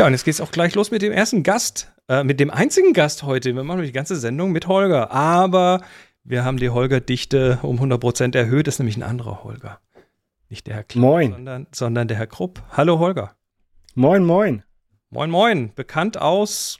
Ja, und jetzt geht es auch gleich los mit dem ersten Gast, äh, mit dem einzigen Gast heute. Wir machen die ganze Sendung mit Holger, aber wir haben die Holger-Dichte um 100% erhöht. Das ist nämlich ein anderer Holger. Nicht der Herr Klapp, moin. Sondern, sondern der Herr Krupp. Hallo Holger. Moin, moin. Moin, moin. Bekannt aus,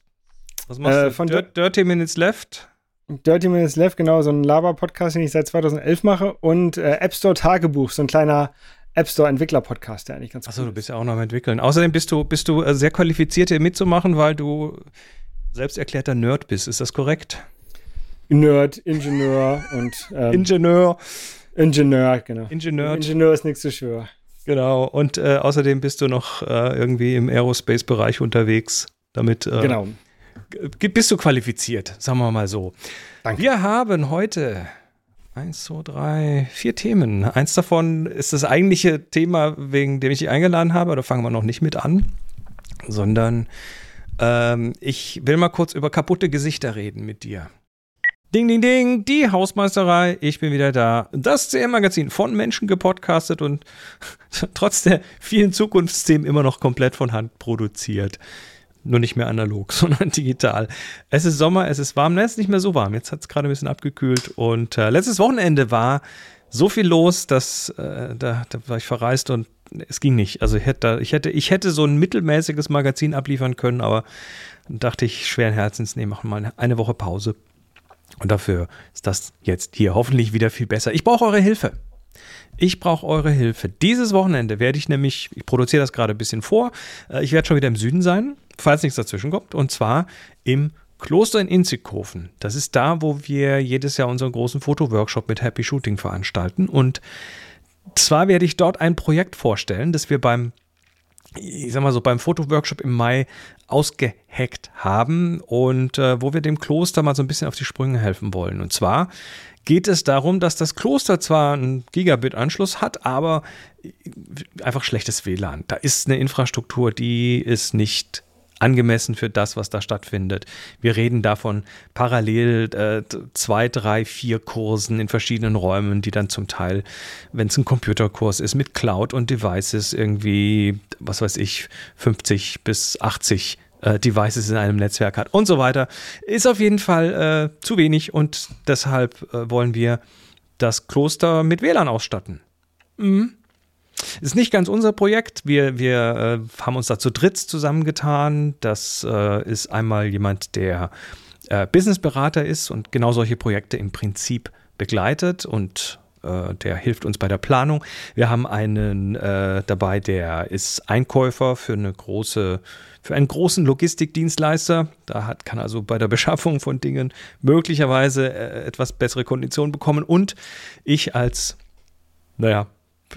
was machst äh, du? Von Dirt, Dirty Minutes Left. Dirty Minutes Left, genau, so ein Laber-Podcast, den ich seit 2011 mache. Und äh, App Store Tagebuch, so ein kleiner App Store Entwickler Podcast, der eigentlich ganz Achso, cool du bist ja auch noch am entwickeln. Außerdem bist du bist du äh, sehr qualifiziert hier mitzumachen, weil du selbsterklärter Nerd bist. Ist das korrekt? Nerd, Ingenieur und ähm, Ingenieur. Ingenieur, genau. Ingenieur. Ingenieur ist nichts zu schwör. Genau. Und äh, außerdem bist du noch äh, irgendwie im Aerospace-Bereich unterwegs. Damit äh, genau. bist du qualifiziert, sagen wir mal so. Danke. Wir haben heute Eins, zwei, drei, vier Themen. Eins davon ist das eigentliche Thema, wegen dem ich dich eingeladen habe. Da fangen wir noch nicht mit an, sondern ähm, ich will mal kurz über kaputte Gesichter reden mit dir. Ding, ding, ding, die Hausmeisterei. Ich bin wieder da. Das CM-Magazin von Menschen gepodcastet und trotz der vielen Zukunftsthemen immer noch komplett von Hand produziert. Nur nicht mehr analog, sondern digital. Es ist Sommer, es ist warm. Nein, es ist nicht mehr so warm. Jetzt hat es gerade ein bisschen abgekühlt. Und äh, letztes Wochenende war so viel los, dass äh, da, da, war ich verreist und es ging nicht. Also ich hätte, ich hätte, ich hätte so ein mittelmäßiges Magazin abliefern können, aber dachte ich schweren Herzens, nee, machen mal eine Woche Pause. Und dafür ist das jetzt hier hoffentlich wieder viel besser. Ich brauche eure Hilfe. Ich brauche eure Hilfe. Dieses Wochenende werde ich nämlich, ich produziere das gerade ein bisschen vor, äh, ich werde schon wieder im Süden sein falls nichts dazwischen kommt, und zwar im Kloster in Inzighofen. Das ist da, wo wir jedes Jahr unseren großen Fotoworkshop mit Happy Shooting veranstalten. Und zwar werde ich dort ein Projekt vorstellen, das wir beim ich sag mal so, beim Fotoworkshop im Mai ausgehackt haben und äh, wo wir dem Kloster mal so ein bisschen auf die Sprünge helfen wollen. Und zwar geht es darum, dass das Kloster zwar einen Gigabit-Anschluss hat, aber einfach schlechtes WLAN. Da ist eine Infrastruktur, die ist nicht angemessen für das, was da stattfindet. Wir reden davon parallel äh, zwei, drei, vier Kursen in verschiedenen Räumen, die dann zum Teil, wenn es ein Computerkurs ist, mit Cloud und Devices irgendwie, was weiß ich, 50 bis 80 äh, Devices in einem Netzwerk hat und so weiter, ist auf jeden Fall äh, zu wenig und deshalb äh, wollen wir das Kloster mit WLAN ausstatten. Mhm. Ist nicht ganz unser Projekt. Wir, wir äh, haben uns da zu dritt zusammengetan. Das äh, ist einmal jemand, der äh, Businessberater ist und genau solche Projekte im Prinzip begleitet und äh, der hilft uns bei der Planung. Wir haben einen äh, dabei, der ist Einkäufer für eine große, für einen großen Logistikdienstleister. Da hat, kann also bei der Beschaffung von Dingen möglicherweise äh, etwas bessere Konditionen bekommen. Und ich als, naja,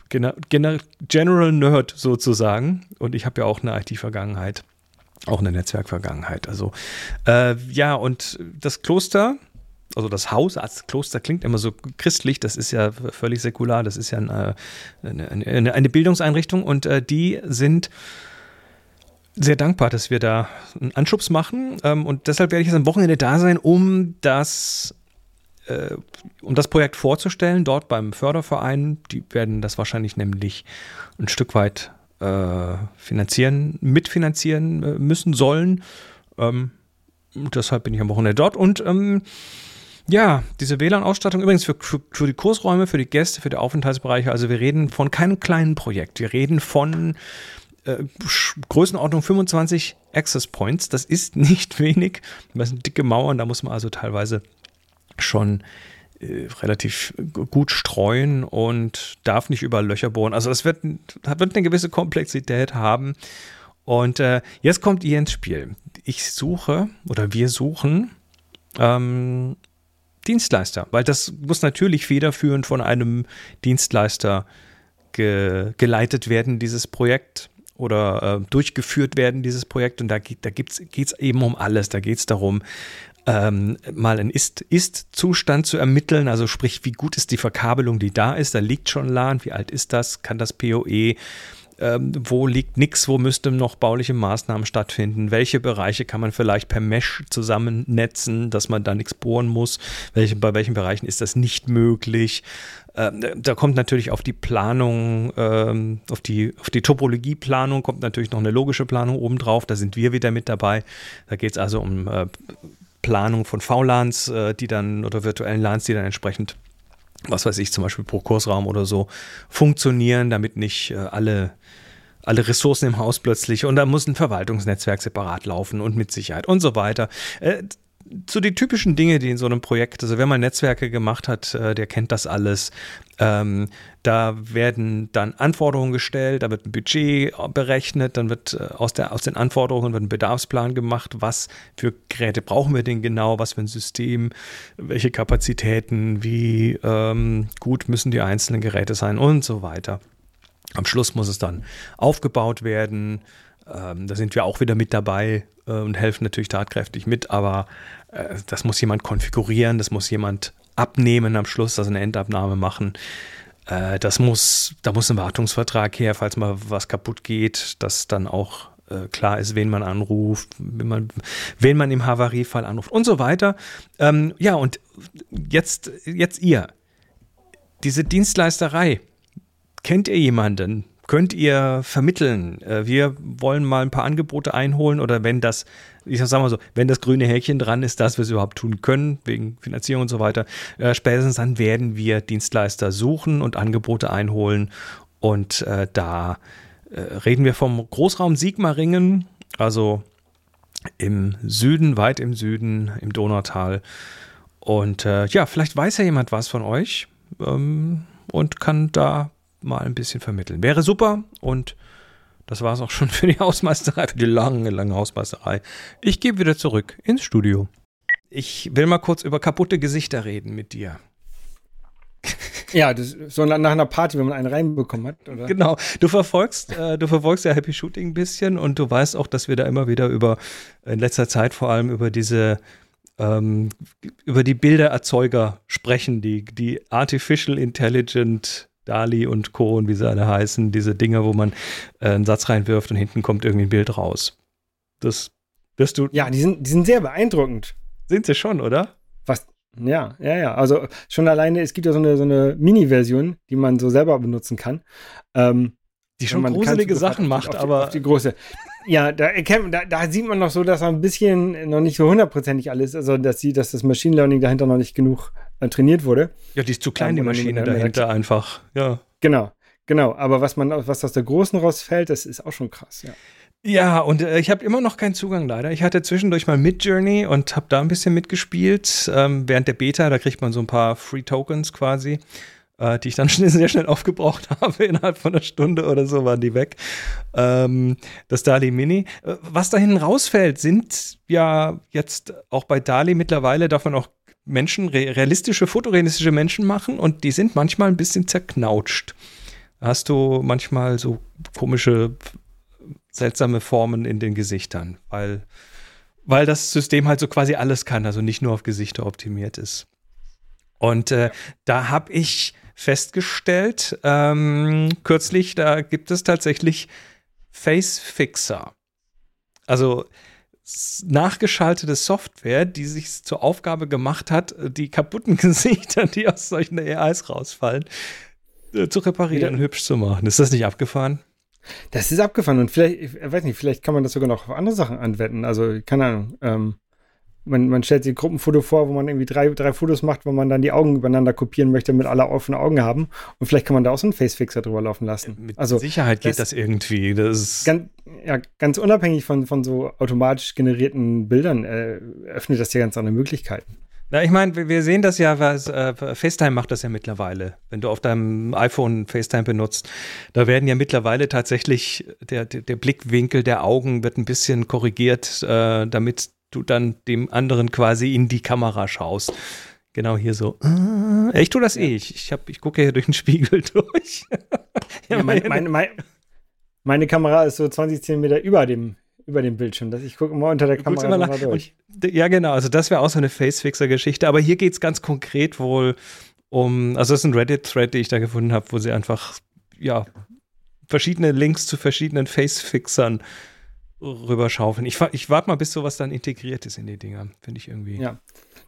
General Nerd sozusagen. Und ich habe ja auch eine IT-Vergangenheit, auch eine Netzwerkvergangenheit. Also äh, ja, und das Kloster, also das Haus als Kloster klingt immer so christlich, das ist ja völlig säkular, das ist ja eine, eine, eine Bildungseinrichtung und äh, die sind sehr dankbar, dass wir da einen Anschubs machen ähm, und deshalb werde ich jetzt am Wochenende da sein, um das äh, um das Projekt vorzustellen, dort beim Förderverein. Die werden das wahrscheinlich nämlich ein Stück weit äh, finanzieren, mitfinanzieren äh, müssen sollen. Ähm, deshalb bin ich am Wochenende dort und ähm, ja, diese WLAN-Ausstattung übrigens für, für, die Kursräume, für die Gäste, für die Aufenthaltsbereiche. Also wir reden von keinem kleinen Projekt. Wir reden von äh, Größenordnung 25 Access Points. Das ist nicht wenig. Das sind dicke Mauern, da muss man also teilweise schon äh, relativ gut streuen und darf nicht über Löcher bohren. Also es wird, wird eine gewisse Komplexität haben. Und äh, jetzt kommt ihr ins Spiel. Ich suche oder wir suchen ähm, Dienstleister, weil das muss natürlich federführend von einem Dienstleister ge geleitet werden, dieses Projekt oder äh, durchgeführt werden, dieses Projekt. Und da, da geht es eben um alles. Da geht es darum, ähm, mal einen Ist-Zustand zu ermitteln, also sprich, wie gut ist die Verkabelung, die da ist, da liegt schon LAN, wie alt ist das, kann das PoE, äh, ähm, wo liegt nichts, wo müssten noch bauliche Maßnahmen stattfinden, welche Bereiche kann man vielleicht per Mesh zusammennetzen, dass man da nichts bohren muss, welche, bei welchen Bereichen ist das nicht möglich. Ähm, da kommt natürlich auf die Planung, ähm, auf die, auf die Topologieplanung kommt natürlich noch eine logische Planung obendrauf, da sind wir wieder mit dabei. Da geht es also um äh, Planung von VLANs, äh, die dann oder virtuellen LANs, die dann entsprechend was weiß ich, zum Beispiel pro Kursraum oder so, funktionieren, damit nicht äh, alle, alle Ressourcen im Haus plötzlich und da muss ein Verwaltungsnetzwerk separat laufen und mit Sicherheit und so weiter. Äh, so die typischen Dinge, die in so einem Projekt, also wenn man Netzwerke gemacht hat, äh, der kennt das alles. Ähm, da werden dann Anforderungen gestellt, da wird ein Budget berechnet, dann wird äh, aus, der, aus den Anforderungen wird ein Bedarfsplan gemacht, was für Geräte brauchen wir denn genau, was für ein System, welche Kapazitäten, wie ähm, gut müssen die einzelnen Geräte sein und so weiter. Am Schluss muss es dann aufgebaut werden. Ähm, da sind wir auch wieder mit dabei äh, und helfen natürlich tatkräftig mit, aber äh, das muss jemand konfigurieren, das muss jemand abnehmen am Schluss, also eine Endabnahme machen. Äh, das muss, da muss ein Wartungsvertrag her, falls mal was kaputt geht, dass dann auch äh, klar ist, wen man anruft, wen man, wen man im Havariefall anruft und so weiter. Ähm, ja, und jetzt, jetzt ihr. Diese Dienstleisterei. Kennt ihr jemanden, könnt ihr vermitteln? Äh, wir wollen mal ein paar Angebote einholen oder wenn das, ich sag mal so, wenn das grüne Häkchen dran ist, dass wir es überhaupt tun können, wegen Finanzierung und so weiter, äh, spätestens dann werden wir Dienstleister suchen und Angebote einholen und äh, da reden wir vom Großraum Sigmaringen, also im Süden, weit im Süden, im Donautal. Und ja, vielleicht weiß ja jemand was von euch ähm, und kann da mal ein bisschen vermitteln. Wäre super und das war es auch schon für die Hausmeisterei, für die lange, lange Hausmeisterei. Ich gebe wieder zurück ins Studio. Ich will mal kurz über kaputte Gesichter reden mit dir. Ja, das, so nach einer Party, wenn man einen reinbekommen hat, oder? Genau. Du verfolgst, äh, du verfolgst ja Happy Shooting ein bisschen und du weißt auch, dass wir da immer wieder über, in letzter Zeit vor allem über diese, ähm, über die Bildererzeuger sprechen, die, die Artificial Intelligent Dali und Co. und wie sie alle heißen, diese Dinge, wo man äh, einen Satz reinwirft und hinten kommt irgendwie ein Bild raus. Das wirst du. Ja, die sind, die sind sehr beeindruckend. Sind sie schon, oder? Was? Ja, ja, ja. Also schon alleine, es gibt ja so eine, so eine Mini-Version, die man so selber benutzen kann. Ähm, die schon gruselige Sachen macht, auf die, aber. Auf die große. Ja, da, da, da, sieht man noch so, dass ein bisschen noch nicht so hundertprozentig alles, also dass, sie, dass das Machine Learning dahinter noch nicht genug äh, trainiert wurde. Ja, die ist zu klein, die Maschine dahinter einfach. Ja. Genau, genau. Aber was man, was aus der großen rausfällt, das ist auch schon krass, ja. Ja, und äh, ich habe immer noch keinen Zugang leider. Ich hatte zwischendurch mal Midjourney und habe da ein bisschen mitgespielt. Ähm, während der Beta, da kriegt man so ein paar Free Tokens quasi äh, die ich dann schnell, sehr schnell aufgebraucht habe. Innerhalb von einer Stunde oder so waren die weg. Ähm, das Dali Mini. Äh, was da hinten rausfällt, sind ja jetzt auch bei Dali mittlerweile davon auch Menschen, realistische, fotorealistische Menschen machen und die sind manchmal ein bisschen zerknautscht. Hast du manchmal so komische, seltsame Formen in den Gesichtern, weil, weil das System halt so quasi alles kann, also nicht nur auf Gesichter optimiert ist. Und äh, da habe ich festgestellt, ähm, kürzlich, da gibt es tatsächlich Face Fixer. Also nachgeschaltete Software, die sich zur Aufgabe gemacht hat, die kaputten Gesichter, die aus solchen AIs rausfallen, äh, zu reparieren, ja. hübsch zu machen. Ist das nicht abgefahren? Das ist abgefahren und vielleicht, ich weiß nicht, vielleicht kann man das sogar noch auf andere Sachen anwenden. Also, keine Ahnung. Ähm, man, man stellt sich ein Gruppenfoto vor, wo man irgendwie drei, drei Fotos macht, wo man dann die Augen übereinander kopieren möchte, damit alle offene Augen haben. Und vielleicht kann man da auch so einen Facefixer drüber laufen lassen. Mit also, Sicherheit geht das, das irgendwie. Das ganz, ja, ganz unabhängig von, von so automatisch generierten Bildern äh, öffnet das ja ganz andere Möglichkeiten. Na, ich meine, wir sehen das ja, was äh, FaceTime macht das ja mittlerweile. Wenn du auf deinem iPhone FaceTime benutzt, da werden ja mittlerweile tatsächlich der, der, der Blickwinkel der Augen wird ein bisschen korrigiert, äh, damit du dann dem anderen quasi in die Kamera schaust. Genau hier so. Äh, ich tue das eh. Ich, ich, ich gucke hier durch den Spiegel durch. ja, meine, meine, meine, meine, Kamera ist so 20 Zentimeter über dem, über dem Bildschirm. Das, ich gucke immer unter der Kamera immer mal durch. Und, ja, genau. Also das wäre auch so eine Facefixer-Geschichte. Aber hier geht es ganz konkret wohl um, also das ist ein Reddit-Thread, den ich da gefunden habe, wo sie einfach, ja, verschiedene Links zu verschiedenen Facefixern rüberschaufeln. Ich, ich warte mal, bis sowas dann integriert ist in die Dinger. Finde ich irgendwie. Ja.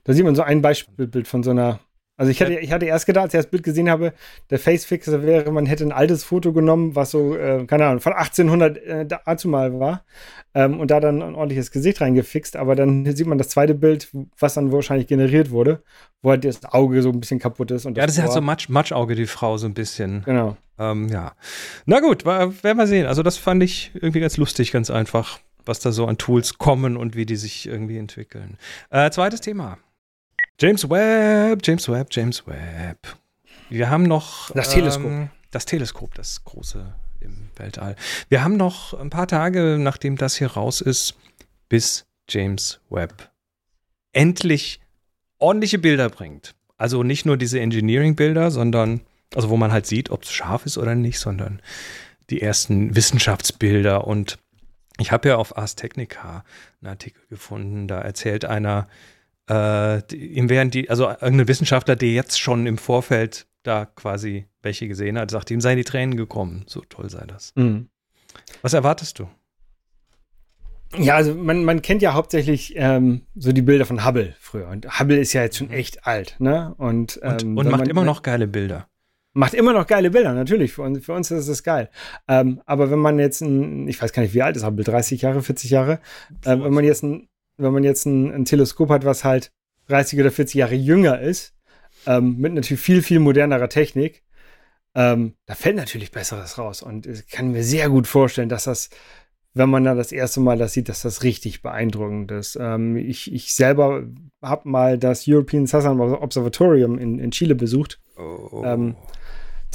Da sieht man so ein Beispielbild von so einer also ich hatte, ich hatte erst gedacht, als ich das Bild gesehen habe, der Facefixer wäre, man hätte ein altes Foto genommen, was so, äh, keine Ahnung, von 1800 äh, dazu mal war ähm, und da dann ein ordentliches Gesicht reingefixt, aber dann sieht man das zweite Bild, was dann wahrscheinlich generiert wurde, wo halt das Auge so ein bisschen kaputt ist. Und ja, das, ist halt so Matsch, Matschauge, die Frau, so ein bisschen. Genau. Ähm, ja. Na gut, werden wir sehen. Also das fand ich irgendwie ganz lustig, ganz einfach, was da so an Tools kommen und wie die sich irgendwie entwickeln. Äh, zweites Thema. James Webb, James Webb, James Webb. Wir haben noch das Teleskop. Ähm, das Teleskop, das große im Weltall. Wir haben noch ein paar Tage, nachdem das hier raus ist, bis James Webb endlich ordentliche Bilder bringt. Also nicht nur diese Engineering-Bilder, sondern, also wo man halt sieht, ob es scharf ist oder nicht, sondern die ersten Wissenschaftsbilder. Und ich habe ja auf Ars Technica einen Artikel gefunden, da erzählt einer, äh, ihm wären die, also irgendein Wissenschaftler, der jetzt schon im Vorfeld da quasi welche gesehen hat, sagt, ihm seien die Tränen gekommen. So toll sei das. Mhm. Was erwartest du? Ja, also man, man kennt ja hauptsächlich ähm, so die Bilder von Hubble früher. Und Hubble ist ja jetzt schon echt alt, ne? Und, ähm, und, und macht man, immer noch geile Bilder. Macht immer noch geile Bilder, natürlich. Für uns, für uns ist es geil. Ähm, aber wenn man jetzt ein, ich weiß gar nicht, wie alt ist Hubble, 30 Jahre, 40 Jahre, äh, wenn man jetzt ein wenn man jetzt ein, ein, Teleskop hat, was halt 30 oder 40 Jahre jünger ist, ähm, mit natürlich viel, viel modernerer Technik, ähm, da fällt natürlich Besseres raus. Und ich kann mir sehr gut vorstellen, dass das, wenn man da das erste Mal das sieht, dass das richtig beeindruckend ist. Ähm, ich, ich selber habe mal das European Southern Observatorium in, in Chile besucht. Oh.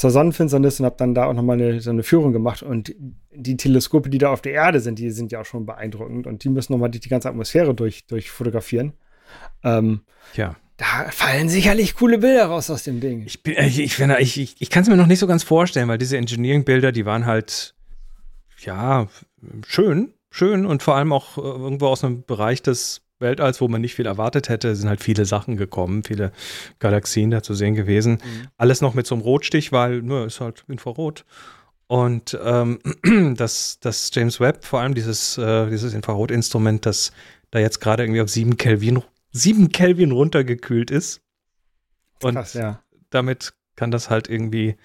Zur Sonnenfinsternis und habe dann da auch nochmal eine, so eine Führung gemacht. Und die Teleskope, die da auf der Erde sind, die sind ja auch schon beeindruckend und die müssen nochmal die, die ganze Atmosphäre durch, durch fotografieren. Ähm, ja. Da fallen sicherlich coole Bilder raus aus dem Ding. Ich, ich, ich, ich, ich, ich kann es mir noch nicht so ganz vorstellen, weil diese Engineering-Bilder, die waren halt, ja, schön, schön und vor allem auch äh, irgendwo aus einem Bereich des Weltalls, wo man nicht viel erwartet hätte, sind halt viele Sachen gekommen, viele Galaxien da zu sehen gewesen. Mhm. Alles noch mit so einem Rotstich, weil, nur ist halt Infrarot. Und ähm, das, das James Webb, vor allem dieses, äh, dieses Infrarotinstrument, das da jetzt gerade irgendwie auf 7 Kelvin, 7 Kelvin runtergekühlt ist. Und Krass, ja. damit kann das halt irgendwie,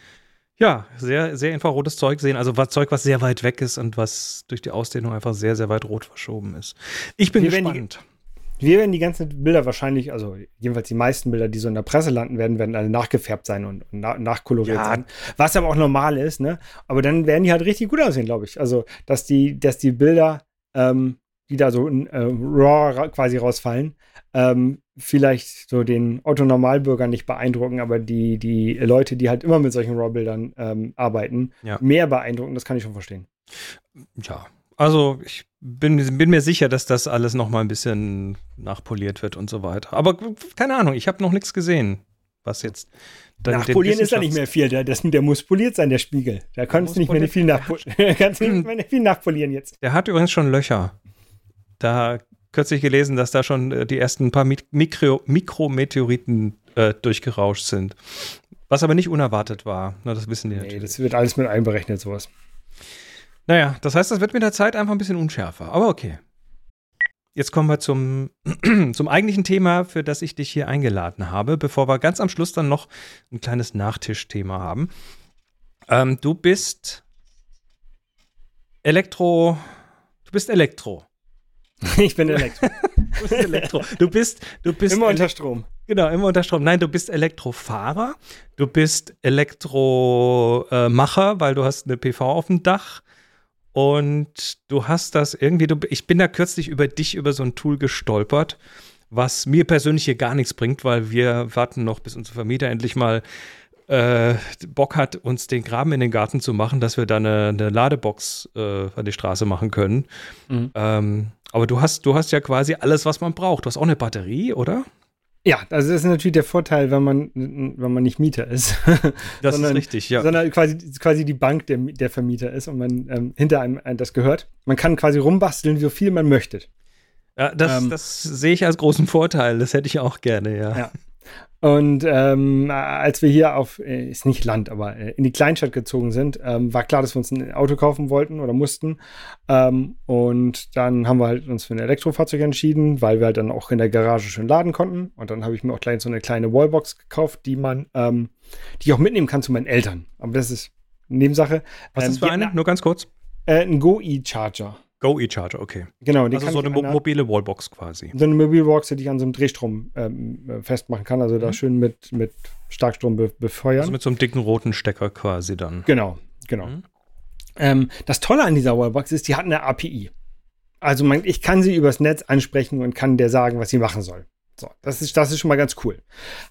ja, sehr, sehr infrarotes Zeug sehen. Also was, Zeug, was sehr weit weg ist und was durch die Ausdehnung einfach sehr, sehr weit rot verschoben ist. Ich bin Wir gespannt. Wir werden die ganzen Bilder wahrscheinlich, also jedenfalls die meisten Bilder, die so in der Presse landen werden, werden alle nachgefärbt sein und, und na, nachkoloriert ja. sein. Was aber auch normal ist, ne? Aber dann werden die halt richtig gut aussehen, glaube ich. Also, dass die, dass die Bilder, ähm, die da so in äh, RAW quasi rausfallen, ähm, vielleicht so den Otto-Normalbürger nicht beeindrucken, aber die, die Leute, die halt immer mit solchen RAW-Bildern ähm, arbeiten, ja. mehr beeindrucken, das kann ich schon verstehen. Ja, also ich bin, bin mir sicher, dass das alles noch mal ein bisschen nachpoliert wird und so weiter. Aber keine Ahnung, ich habe noch nichts gesehen, was jetzt. Nachpolieren ist da nicht mehr viel. Der, das, der muss poliert sein, der Spiegel. Da kannst du nicht mehr viel, nachpo kannst nicht mehr viel nachpolieren jetzt. Der hat übrigens schon Löcher. Da kürzlich gelesen, dass da schon äh, die ersten paar Mikro Mikrometeoriten äh, durchgerauscht sind. Was aber nicht unerwartet war. Na, das wissen die nee, natürlich. Das wird alles mit einberechnet, sowas. Naja, das heißt, das wird mit der Zeit einfach ein bisschen unschärfer. Aber okay. Jetzt kommen wir zum, zum eigentlichen Thema, für das ich dich hier eingeladen habe, bevor wir ganz am Schluss dann noch ein kleines Nachtischthema haben. Ähm, du bist Elektro. Du bist Elektro. Ich bin Elektro. du bist Elektro. Du bist, du bist immer unter Strom. Genau, immer unter Strom. Nein, du bist Elektrofahrer. Du bist Elektromacher, weil du hast eine PV auf dem Dach. Und du hast das irgendwie, du, ich bin da kürzlich über dich, über so ein Tool gestolpert, was mir persönlich hier gar nichts bringt, weil wir warten noch, bis unser Vermieter endlich mal äh, Bock hat, uns den Graben in den Garten zu machen, dass wir da eine, eine Ladebox äh, an die Straße machen können. Mhm. Ähm, aber du hast, du hast ja quasi alles, was man braucht. Du hast auch eine Batterie, oder? Ja, also das ist natürlich der Vorteil, wenn man, wenn man nicht Mieter ist. das sondern, ist richtig, ja. Sondern quasi, quasi die Bank der, der Vermieter ist und man ähm, hinter einem äh, das gehört. Man kann quasi rumbasteln, so viel man möchte. Ja, das, ähm, das sehe ich als großen Vorteil. Das hätte ich auch gerne, ja. ja. Und ähm, als wir hier auf, äh, ist nicht Land, aber äh, in die Kleinstadt gezogen sind, ähm, war klar, dass wir uns ein Auto kaufen wollten oder mussten. Ähm, und dann haben wir halt uns für ein Elektrofahrzeug entschieden, weil wir halt dann auch in der Garage schön laden konnten. Und dann habe ich mir auch gleich so eine kleine Wallbox gekauft, die man, ähm, die ich auch mitnehmen kann zu meinen Eltern. Aber das ist Nebensache. Was ist Ähm, für eine? Nur ganz kurz. Äh, ein Go E-Charger. Go E-Charger, okay. Genau, die Also kann so eine mo mobile Wallbox quasi. so eine Mobilbox, die ich an so einem Drehstrom ähm, äh, festmachen kann. Also da Mhm. schön mit, mit Starkstrom be befeuern. Also mit so einem dicken roten Stecker quasi dann. genau, genau. Mhm. Ähm, das Tolle an dieser Wallbox ist, die hat eine API. Also man, ich kann sie übers Netz ansprechen und kann der sagen, was sie machen soll. So, das ist, das ist schon mal ganz cool.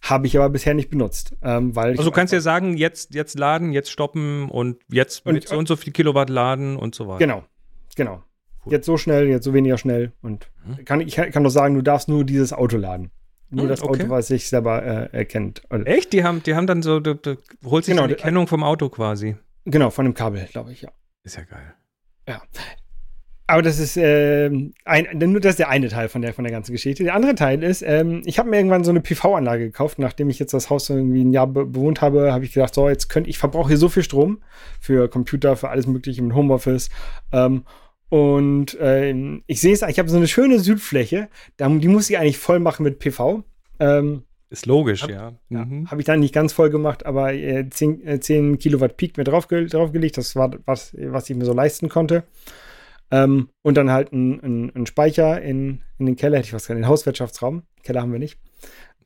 Habe ich aber bisher nicht benutzt. Ähm, weil Also du kannst ja sagen, jetzt, jetzt laden, jetzt stoppen und jetzt Und- mit so und so viel Kilowatt laden und so weiter. Genau, genau. Cool. Jetzt so schnell, jetzt so weniger schnell. Und Mhm. kann, ich kann doch sagen, du darfst nur dieses Auto laden. Nur Hm, das okay. Auto, was sich selber äh, erkennt. Und- Echt? Die haben, die haben dann so, du, du holst sich Genau, die Kennung vom Auto quasi. Genau, von dem Kabel, glaube ich, ja. Ist ja geil. Aber das ist, ähm, ein, nur das ist der eine Teil von der, von der ganzen Geschichte. Der andere Teil ist, ähm, ich habe mir irgendwann so eine PV-Anlage gekauft. Nachdem ich jetzt das Haus so irgendwie ein Jahr be bewohnt habe, habe ich gedacht, so, jetzt könnte ich verbrauche hier so viel Strom für Computer, für alles Mögliche mit Homeoffice. Ähm, und ähm, ich sehe es, ich habe so eine schöne Südfläche, da, die muss ich eigentlich voll machen mit PV. Ähm, Ist logisch, Hab- ja. ja, Mhm. Habe ich dann nicht ganz voll gemacht, aber äh, 10, äh, 10 Kilowatt Peak mir draufge draufgelegt. Das war was, was ich mir so leisten konnte. Ähm, und dann halt ein, ein, ein Speicher in, in den Keller, hätte ich was gesagt, in den Hauswirtschaftsraum. Keller haben wir nicht.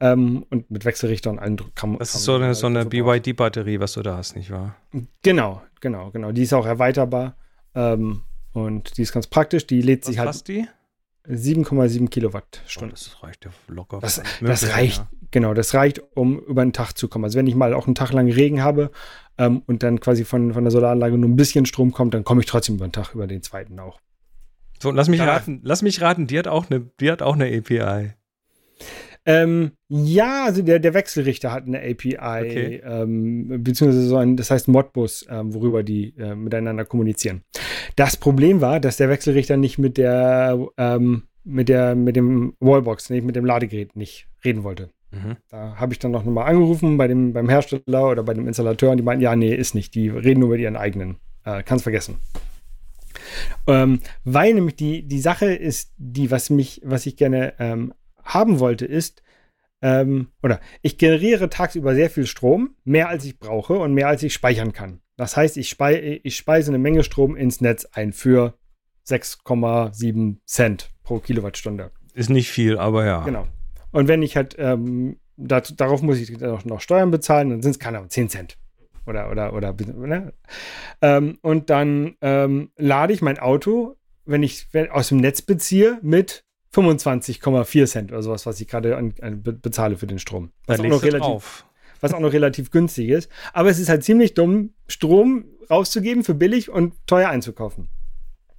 Ähm, und mit Wechselrichter und allen Dr- kann Das kann ist so man eine, halt so eine. BYD-Batterie, was du da hast, nicht wahr? Genau, genau, genau. Die ist auch erweiterbar. Ähm, und die ist ganz praktisch. Die lädt Was sich halt fasst die? 7,7 Oh, Kilowattstunden. das reicht ja locker. Das, das reicht, ja. genau, das reicht, um über den Tag zu kommen. Also wenn ich mal auch einen Tag lang Regen habe ähm, und dann quasi von, von der Solaranlage nur ein bisschen Strom kommt, dann komme ich trotzdem über den Tag, über den zweiten auch. So, lass mich Ja. raten. Lass mich raten, die hat auch eine, die hat auch eine API. Ähm, ja, also der, der Wechselrichter hat eine API, Okay. ähm, beziehungsweise so ein, das heißt Modbus, ähm, worüber die äh, miteinander kommunizieren. Das Problem war, dass der Wechselrichter nicht mit der, ähm, mit der, mit dem Wallbox, nicht mit dem Ladegerät nicht reden wollte. Mhm. Da habe ich dann noch mal angerufen bei dem, beim Hersteller oder bei dem Installateur und die meinten, ja, nee, ist nicht. Die reden nur mit ihren eigenen. Äh, kannst vergessen. Ähm, weil nämlich die, die Sache ist, die, was mich, was ich gerne ähm, haben wollte, ist, ähm, oder ich generiere tagsüber sehr viel Strom, mehr als ich brauche und mehr als ich speichern kann. Das heißt, ich, spei ich speise eine Menge Strom ins Netz ein für 6,7 Cent pro Kilowattstunde. Ist nicht viel, aber ja. Genau. Und wenn ich halt, ähm, dat, darauf muss ich noch, noch Steuern bezahlen, dann sind es, keine Ahnung, 10 Cent. Oder, oder, oder, ne? ähm, Und dann ähm, lade ich mein Auto, wenn ich aus dem Netz beziehe, mit 25,4 Cent oder sowas, was ich gerade an, an, be- bezahle für den Strom. Was auch, noch relativ, was auch noch relativ günstig ist. Aber es ist halt ziemlich dumm, Strom rauszugeben für billig und teuer einzukaufen.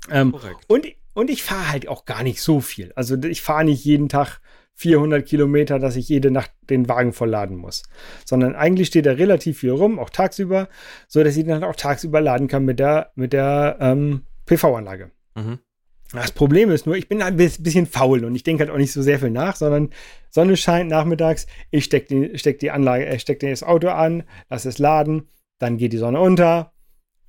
Ähm, Korrekt. und, und ich fahre halt auch gar nicht so viel. Also ich fahre nicht jeden Tag 400 Kilometer, dass ich jede Nacht den Wagen vollladen muss. Sondern eigentlich steht da relativ viel rum, auch tagsüber, so dass ich dann auch tagsüber laden kann mit der, mit der ähm, PV-Anlage. Mhm. Das Problem ist nur, ich bin ein bis- bisschen faul und ich denke halt auch nicht so sehr viel nach, sondern Sonne scheint nachmittags, ich stecke die, steck die Anlage, äh, steck das Auto an, lasse es laden, dann geht die Sonne unter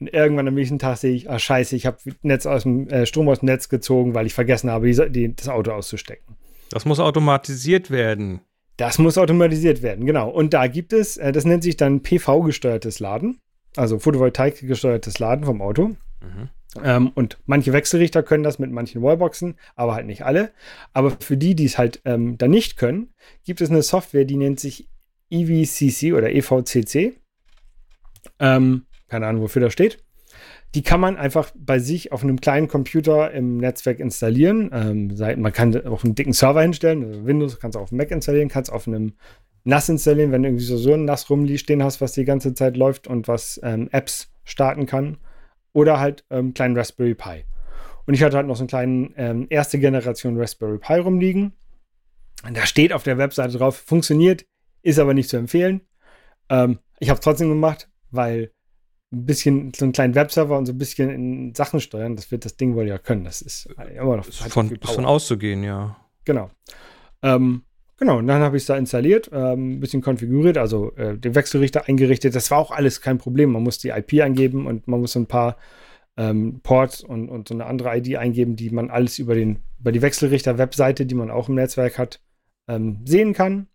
und irgendwann am nächsten Tag sehe ich, ah scheiße, ich habe Netz aus dem äh, Strom aus dem Netz gezogen, weil ich vergessen habe, die, die, das Auto auszustecken. Das muss automatisiert werden. Das muss automatisiert werden, genau. Und da gibt es, äh, das nennt sich dann PV-gesteuertes Laden, also Photovoltaik-gesteuertes Laden vom Auto. Mhm. Ähm, und manche Wechselrichter können das mit manchen Wallboxen, aber halt nicht alle. Aber für die, die es halt ähm, dann nicht können, gibt es eine Software, die nennt sich EVCC oder EVCC. Ähm, keine Ahnung, wofür das steht. Die kann man einfach bei sich auf einem kleinen Computer im Netzwerk installieren. Ähm, man kann auf einen dicken Server hinstellen, also Windows kannst du auf dem Mac installieren, kannst auf einem NAS installieren, wenn du irgendwie so, so ein NAS rumstehen hast, was die ganze Zeit läuft und was ähm, Apps starten kann. Oder halt ähm, kleinen Raspberry Pi. Und ich hatte halt noch so einen kleinen ähm, erste Generation Raspberry Pi rumliegen. Und da steht auf der Webseite drauf, funktioniert, ist aber nicht zu empfehlen. Ähm, ich habe es trotzdem gemacht, weil ein bisschen so einen kleinen Webserver und so ein bisschen in Sachen steuern, das wird das Ding wohl ja können. Das ist immer noch Ist von, von auszugehen, ja. Genau. Ähm, Genau, und dann habe ich es da installiert, ähm, ein bisschen konfiguriert, also äh, den Wechselrichter eingerichtet. Das war auch alles kein Problem. Man muss die IP eingeben und man muss ein paar ähm, Ports und, und so eine andere ID eingeben, die man alles über, den, über die Wechselrichter-Webseite, die man auch im Netzwerk hat, ähm, sehen kann.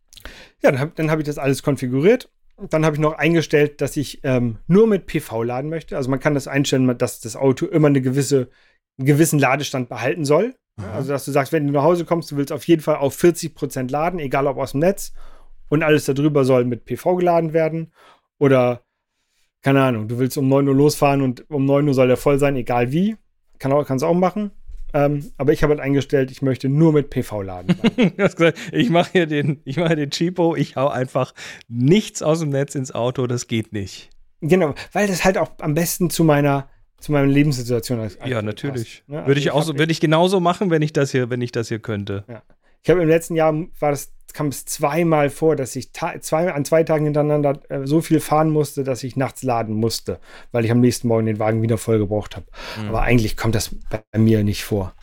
Ja, dann habe hab ich das alles konfiguriert. Dann habe ich noch eingestellt, dass ich ähm, nur mit PV laden möchte. Also man kann das einstellen, dass das Auto immer eine gewisse, einen gewissen Ladestand behalten soll. Aha. Also, dass du sagst, wenn du nach Hause kommst, du willst auf jeden Fall auf 40% laden, egal ob aus dem Netz. Und alles darüber soll mit PV geladen werden. Oder, keine Ahnung, du willst um 9 Uhr losfahren und um 9 Uhr soll der voll sein, egal wie. Kann auch, kannst auch machen. Ähm, aber ich habe halt eingestellt, ich möchte nur mit PV laden. ich mache hier den, ich mache den Cheapo, ich hau einfach nichts aus dem Netz ins Auto, das geht nicht. Genau, weil das halt auch am besten zu meiner zu meiner Lebenssituation als Ja, natürlich. Ne? Also würde ich, ich auch so, würde ich genauso machen, wenn ich das hier, wenn ich das hier könnte. Ja. Ich habe im letzten Jahr war das, kam es zweimal vor, dass ich zwei, an zwei Tagen hintereinander äh, so viel fahren musste, dass ich nachts laden musste, weil ich am nächsten Morgen den Wagen wieder voll gebraucht habe. Mhm. Aber eigentlich kommt das bei mir nicht vor.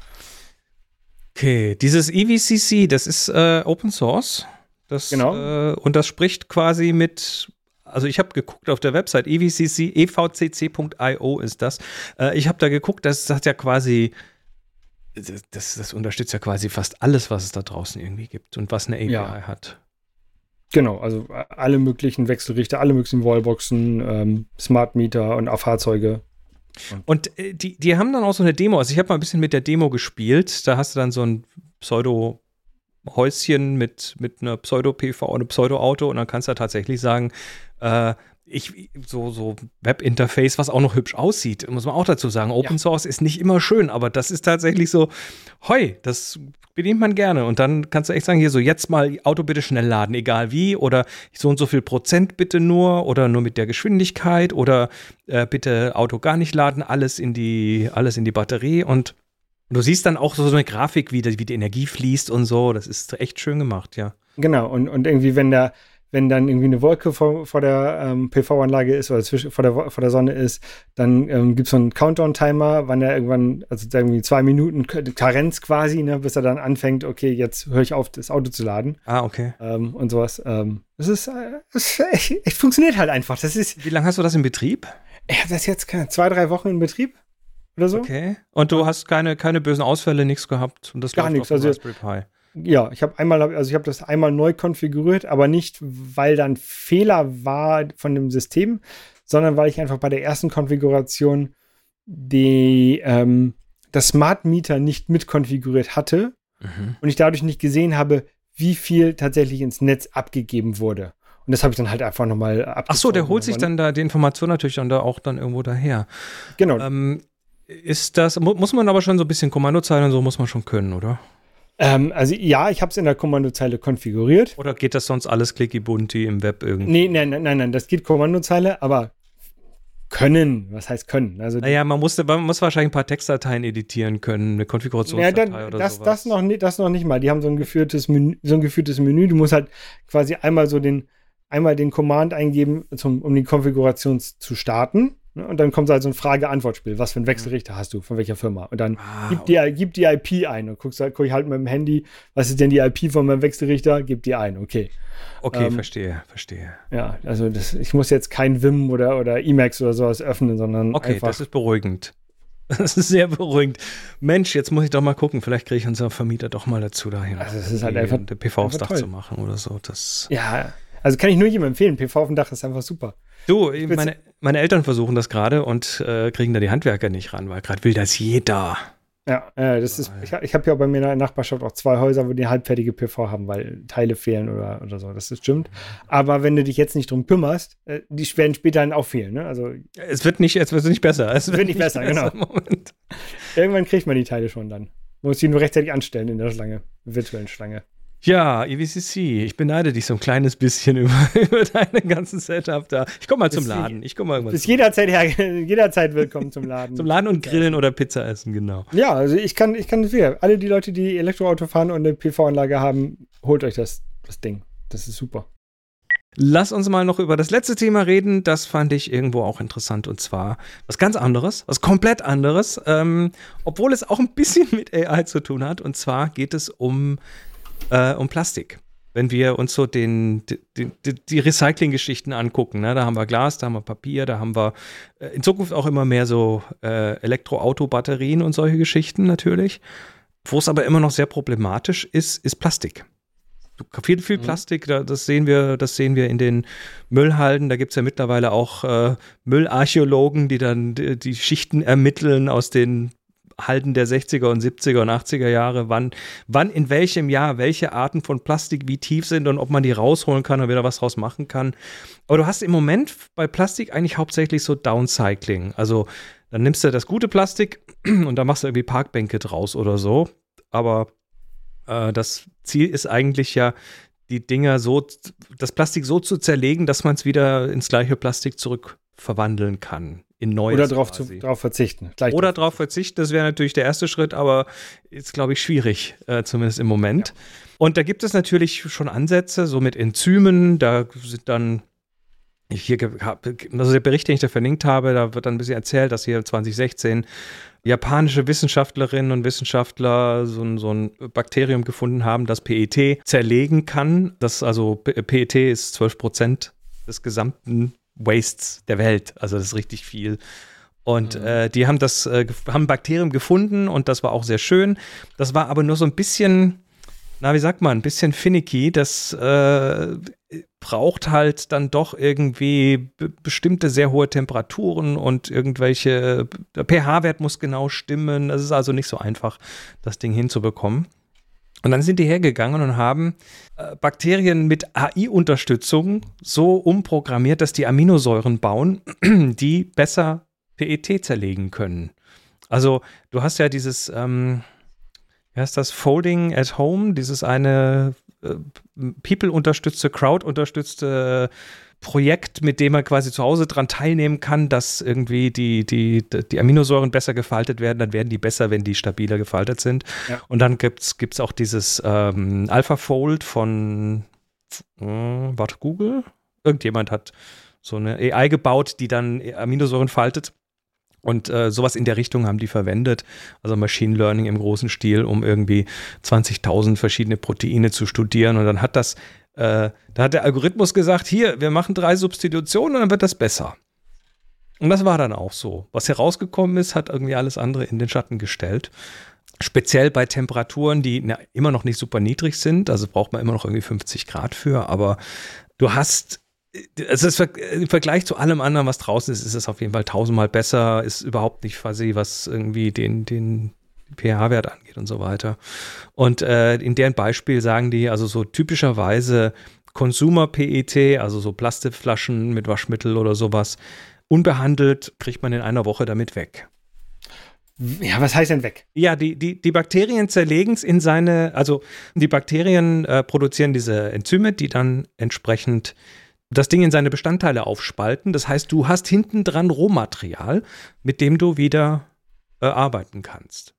Okay, dieses EVCC, das ist äh, Open Source. Das, genau. Äh, und das spricht quasi mit also ich habe geguckt auf der Website evcc, evcc.io ist das. Äh, ich habe da geguckt, das hat ja quasi, das, das, unterstützt ja quasi fast alles, was es da draußen irgendwie gibt und was eine API ja. hat. Genau, also alle möglichen Wechselrichter, alle möglichen Wallboxen, ähm, Smart Meter und auch Fahrzeuge. Und äh, die, die haben dann auch so eine Demo. Also ich habe mal ein bisschen mit der Demo gespielt. Da hast du dann so ein Pseudo Häuschen mit, mit einer Pseudo-PV und einem Pseudo-Auto und dann kannst du ja tatsächlich sagen, äh, ich, so, so Webinterface, was auch noch hübsch aussieht, muss man auch dazu sagen. Open ja. Source ist nicht immer schön, aber das ist tatsächlich so, hoi, das bedient man gerne. Und dann kannst du echt sagen, hier so, jetzt mal Auto bitte schnell laden, egal wie, oder so und so viel Prozent bitte nur, oder nur mit der Geschwindigkeit, oder äh, bitte Auto gar nicht laden, alles in die, alles in die Batterie und du siehst dann auch so eine Grafik, wie die, wie die Energie fließt und so. Das ist echt schön gemacht, ja. Genau, und, und irgendwie, wenn der, wenn dann irgendwie eine Wolke vor, vor der ähm, PV-Anlage ist oder zwischen, vor, der, vor der Sonne ist, dann ähm, gibt es so einen Countdown-Timer, wann er irgendwann, also irgendwie zwei Minuten Karenz quasi, ne, bis er dann anfängt, okay, jetzt höre ich auf, das Auto zu laden. Ah, okay. Ähm, und sowas. Ähm, das ist, äh, echt, echt funktioniert halt einfach. Das ist, Wie lange hast du das in Betrieb? Ich habe das jetzt keine, zwei, drei Wochen in Betrieb oder so. Okay. Und du hast keine, keine bösen Ausfälle, nichts gehabt und das Gar nichts. Also, Raspberry Pi. Ja, ich habe einmal, also ich habe das einmal neu konfiguriert, aber nicht, weil dann Fehler war von dem System, sondern weil ich einfach bei der ersten Konfiguration die, ähm, das Smart Meter nicht mitkonfiguriert hatte mhm. und ich dadurch nicht gesehen habe, wie viel tatsächlich ins Netz abgegeben wurde. Und das habe ich dann halt einfach nochmal abgegeben. Ach so, der holt sich dann da die Information natürlich dann da auch dann irgendwo daher. Genau. Ähm, ist das, muss man aber schon so ein bisschen Kommandozeile und so muss man schon können, oder? Ähm, also ja, ich habe es in der Kommandozeile konfiguriert. Oder geht das sonst alles clicky bunti im Web irgendwie? Nee, nein, nein, nein, nein, das geht Kommandozeile, aber können, was heißt können? Also naja, man, musste, man muss wahrscheinlich ein paar Textdateien editieren können, eine Konfigurationsdatei ja, dann, oder das, sowas. Das noch, nicht, das noch nicht mal. Die haben so ein geführtes Menü, so ein geführtes Menü. Du musst halt quasi einmal so den, einmal den Command eingeben, zum, um die Konfiguration zu starten. Ne? Und dann kommt halt so ein Frage-Antwort-Spiel. Was für einen Wechselrichter hast du? Von welcher Firma? Und dann ah, gib, die, gib die IP ein. Und guckst halt, guck ich halt mit dem Handy, was ist denn die IP von meinem Wechselrichter? Gib die ein. Okay. Okay, ähm, verstehe, verstehe. Ja, also das, ich muss jetzt kein Vim oder, oder Emacs oder sowas öffnen, sondern. Okay, einfach das ist beruhigend. Das ist sehr beruhigend. Mensch, jetzt muss ich doch mal gucken. Vielleicht kriege ich unseren Vermieter doch mal dazu, dahin also das ist halt einfach, PV aufs Dach zu machen oder so. Das ja, also kann ich nur jedem empfehlen. PV auf dem Dach ist einfach super. Du, meine, meine Eltern versuchen das gerade und äh, kriegen da die Handwerker nicht ran, weil gerade will das jeder. Ja, äh, das ist, ich, ich habe ja bei mir in der Nachbarschaft auch zwei Häuser, wo die halbfertige PV haben, weil Teile fehlen oder, oder so. Das ist stimmt. Aber wenn du dich jetzt nicht drum kümmerst, äh, die werden später dann auch fehlen. Ne? Also, es wird nicht, es wird nicht besser. Es wird, wird nicht besser, besser, genau. Irgendwann kriegt man die Teile schon dann. Muss die nur rechtzeitig anstellen in der Schlange, virtuellen Schlange. Ja, EVCC, ich beneide dich so ein kleines bisschen über, über deinen ganzen Setup da. Ich komme mal zum Laden. Ich komme mal irgendwann. Bis jederzeit, her, jederzeit willkommen zum Laden. zum Laden und grillen oder Pizza essen, genau. Ja, also ich kann, ich kann das wieder. Alle die Leute, die Elektroauto fahren und eine PV-Anlage haben, holt euch das, das Ding. Das ist super. Lass uns mal noch über das letzte Thema reden. Das fand ich irgendwo auch interessant und zwar was ganz anderes, was komplett anderes, ähm, obwohl es auch ein bisschen mit AI zu tun hat. Und zwar geht es um äh, um Plastik. wenn wir uns so den, die, die, die Recycling-Geschichten angucken, ne, da haben wir Glas, da haben wir Papier, da haben wir äh, in Zukunft auch immer mehr so äh, Elektroauto-Batterien und solche Geschichten natürlich. Wo es aber immer noch sehr problematisch ist, ist Plastik. Viel, viel mhm. Plastik, das sehen wir, das sehen wir in den Müllhalden. Da gibt es ja mittlerweile auch äh, Müllarchäologen, die dann die, die, Schichten ermitteln aus den Halden der 60er und 70er und 80er Jahre, wann, wann in welchem Jahr welche Arten von Plastik wie tief sind und ob man die rausholen kann und wieder was draus machen kann. Aber du hast im Moment bei Plastik eigentlich hauptsächlich so Downcycling. Also dann nimmst du das gute Plastik und da machst du irgendwie Parkbänke draus oder so. Aber äh, das Ziel ist eigentlich ja, die Dinger so, das Plastik so zu zerlegen, dass man es wieder ins gleiche Plastik zurück verwandeln kann. In neues Oder darauf, zu, darauf verzichten. Gleich Oder darauf verzichten, das wäre natürlich der erste Schritt, aber ist, glaube ich, schwierig, äh, zumindest im Moment. Ja. Und da gibt es natürlich schon Ansätze, so mit Enzymen, da sind dann hier, also der Bericht, den ich da verlinkt habe, da wird dann ein bisschen erzählt, dass hier 2016 japanische Wissenschaftlerinnen und Wissenschaftler so ein, so ein Bakterium gefunden haben, das PET zerlegen kann. Das also PET ist 12 Prozent des gesamten Wastes der Welt. Also das ist richtig viel. Und mhm. äh, die haben das, äh, haben Bakterium gefunden und das war auch sehr schön. Das war aber nur so ein bisschen, na, wie sagt man, ein bisschen finicky. Das äh, braucht halt dann doch irgendwie bestimmte sehr hohe Temperaturen und irgendwelche, der pH-Wert muss genau stimmen. Es ist also nicht so einfach, das Ding hinzubekommen. Und dann sind die hergegangen und haben äh, Bakterien mit AI-Unterstützung so umprogrammiert, dass die Aminosäuren bauen, die besser PET zerlegen können. Also du hast ja dieses, ähm, wie heißt das, Folding at Home, dieses eine äh, People-unterstützte, Crowd-unterstützte Projekt, mit dem man quasi zu Hause dran teilnehmen kann, dass irgendwie die, die, die Aminosäuren besser gefaltet werden, dann werden die besser, wenn die stabiler gefaltet sind. Ja. Und dann gibt es auch dieses ähm, AlphaFold von, äh, warte, Google? Irgendjemand hat so eine AI gebaut, die dann Aminosäuren faltet. Und äh, sowas in der Richtung haben die verwendet, also Machine Learning im großen Stil, um irgendwie 20.000 verschiedene Proteine zu studieren. Und dann hat das, äh, da hat der Algorithmus gesagt, hier, wir machen drei Substitutionen und dann wird das besser. Und das war dann auch so. Was herausgekommen ist, hat irgendwie alles andere in den Schatten gestellt. Speziell bei Temperaturen, die na, immer noch nicht super niedrig sind, also braucht man immer noch irgendwie 50 Grad für, aber du hast also es, im Vergleich zu allem anderen, was draußen ist, ist es auf jeden Fall tausendmal besser, ist überhaupt nicht fuzzy, was irgendwie den, den pH-Wert angeht und so weiter. Und äh, in deren Beispiel sagen die, also so typischerweise Consumer-PET, also so Plastikflaschen mit Waschmittel oder sowas, unbehandelt kriegt man in einer Woche damit weg. Ja, was heißt denn weg? Ja, die, die, die Bakterien zerlegen es in seine, also die Bakterien äh, produzieren diese Enzyme, die dann entsprechend das Ding in seine Bestandteile aufspalten. Das heißt, du hast hinten dran Rohmaterial, mit dem du wieder äh, arbeiten kannst.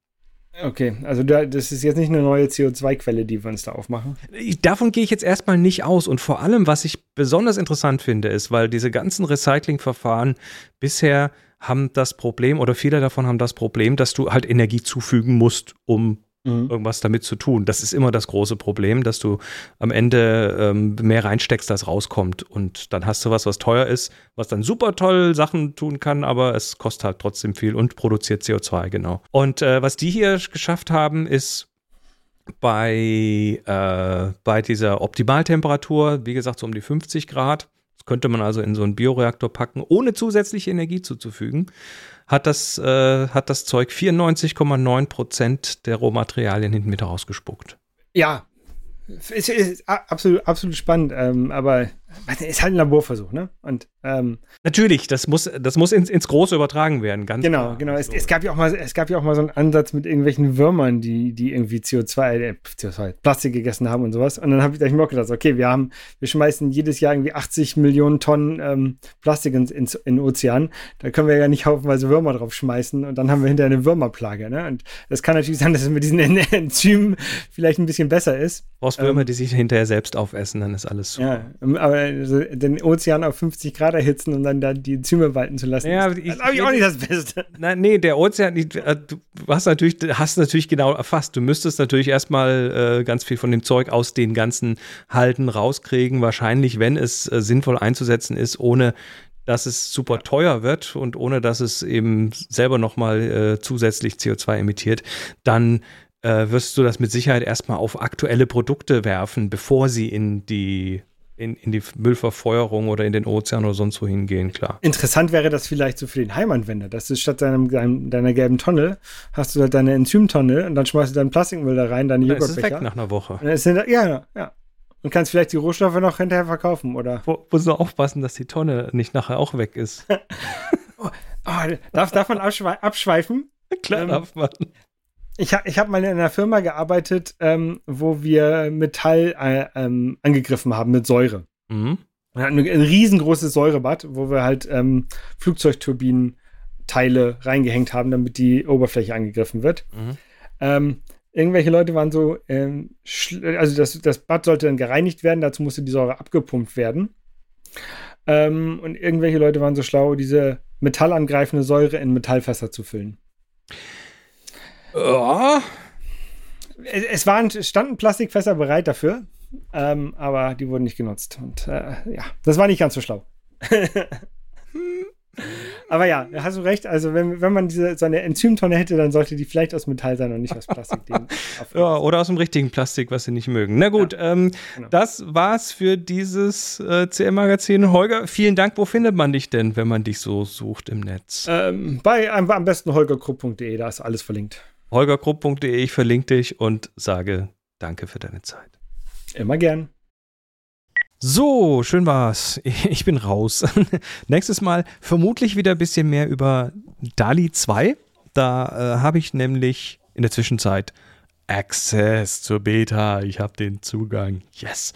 Okay, also da, das ist jetzt nicht eine neue CO2-Quelle, die wir uns da aufmachen. Davon gehe ich jetzt erstmal nicht aus. Und vor allem, was ich besonders interessant finde, ist, weil diese ganzen Recyclingverfahren bisher haben das Problem, oder viele davon haben das Problem, dass du halt Energie zufügen musst, um mhm. irgendwas damit zu tun. Das ist immer das große Problem, dass du am Ende ähm, mehr reinsteckst, als rauskommt. Und dann hast du was, was teuer ist, was dann super toll Sachen tun kann, aber es kostet halt trotzdem viel und produziert CO2, genau. Und äh, was die hier geschafft haben, ist bei, äh, bei dieser Optimaltemperatur, wie gesagt, so um die 50 Grad, das könnte man also in so einen Bioreaktor packen, ohne zusätzliche Energie zuzufügen hat das, äh, hat das Zeug 94,9 Prozent der Rohmaterialien hinten wieder rausgespuckt. Ja, ist, ist absolut, absolut spannend, ähm, aber ist halt ein Laborversuch, ne? Und ähm, natürlich, das muss, das muss ins, ins Große übertragen werden, ganz Genau, klar. genau. Es, es, gab ja auch mal, es gab ja auch mal so einen Ansatz mit irgendwelchen Würmern, die, die irgendwie CO2, äh, CO2, Plastik gegessen haben und sowas. Und dann habe ich, hab ich mir auch gedacht, okay, wir haben, wir schmeißen jedes Jahr irgendwie 80 Millionen Tonnen ähm, Plastik ins, ins, in den Ozean. Da können wir ja nicht haufenweise Würmer drauf schmeißen und dann haben wir hinterher eine Würmerplage, ne? Und das kann natürlich sein, dass es mit diesen Enzymen vielleicht ein bisschen besser ist. Brauchst Würmer, ähm, die sich hinterher selbst aufessen, dann ist alles super. Ja, aber äh, den Ozean auf 50 Grad erhitzen und dann da die Enzyme walten zu lassen. Ja, das ich, glaube ich auch nicht das Beste. Nein, nee, der Ozean, äh, du hast natürlich, hast natürlich genau erfasst. Du müsstest natürlich erstmal äh, ganz viel von dem Zeug aus den ganzen Halten rauskriegen. Wahrscheinlich, wenn es äh, sinnvoll einzusetzen ist, ohne dass es super teuer wird und ohne dass es eben selber nochmal äh, zusätzlich CO2 emittiert, dann äh, wirst du das mit Sicherheit erstmal auf aktuelle Produkte werfen, bevor sie in die in, in die Müllverfeuerung oder in den Ozean oder sonst wo hingehen, klar. Interessant wäre das vielleicht so für den Heimanwender, dass du statt deinem, deinem, deiner gelben Tonne hast du halt deine Enzymtonne und dann schmeißt du deinen Plastikmüll da rein, deine Joghurtbecher. Ist es weg nach einer Woche. Hinter, ja, ja. Und kannst vielleicht die Rohstoffe noch hinterher verkaufen, oder? Wo, musst du aufpassen, dass die Tonne nicht nachher auch weg ist. oh, oh, darf, darf man abschweifen? Klar ähm, darf man. Ich, ich habe mal in einer Firma gearbeitet, ähm, wo wir Metall äh, ähm, angegriffen haben mit Säure. Mhm. Wir hatten ein, riesengroßes Säurebad, wo wir halt ähm, Flugzeugturbinen-Teile reingehängt haben, damit die Oberfläche angegriffen wird. Mhm. Ähm, irgendwelche Leute waren so, ähm, also das, das Bad sollte dann gereinigt werden, dazu musste die Säure abgepumpt werden. Ähm, und irgendwelche Leute waren so schlau, diese metallangreifende Säure in Metallfässer zu füllen. Ja. Es, es waren, standen Plastikfässer bereit dafür, ähm, aber die wurden nicht genutzt. Und äh, ja, das war nicht ganz so schlau. aber ja, hast du recht. Also, wenn, wenn man diese, so eine Enzymtonne hätte, dann sollte die vielleicht aus Metall sein und nicht aus Plastik. ja, oder aus dem richtigen Plastik, was sie nicht mögen. Na gut, ja, ähm, genau. das war's für dieses äh, CM-Magazin. Holger, vielen Dank. Wo findet man dich denn, wenn man dich so sucht im Netz? Ähm, bei am besten holgerkrupp.de, da ist alles verlinkt holgergrupp.de, ich verlinke dich und sage danke für deine Zeit. Immer gern. So, schön war's. Ich bin raus. Nächstes Mal vermutlich wieder ein bisschen mehr über DALI 2. Da äh, habe ich nämlich in der Zwischenzeit Access zur Beta. Ich habe den Zugang. Yes.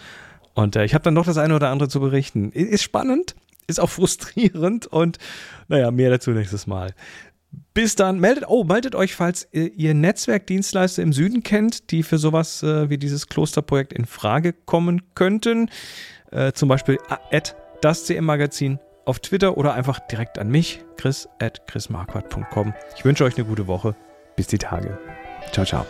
Und äh, ich habe dann noch das eine oder andere zu berichten. Ist spannend, ist auch frustrierend und naja, mehr dazu nächstes Mal. Bis dann, meldet, oh, meldet euch, falls ihr Netzwerkdienstleister im Süden kennt, die für sowas äh, wie dieses Klosterprojekt in Frage kommen könnten. Äh, zum Beispiel at das CM-Magazin auf Twitter oder einfach direkt an mich, chris at chrismarquardt.com. Ich wünsche euch eine gute Woche. Bis die Tage. Ciao, ciao.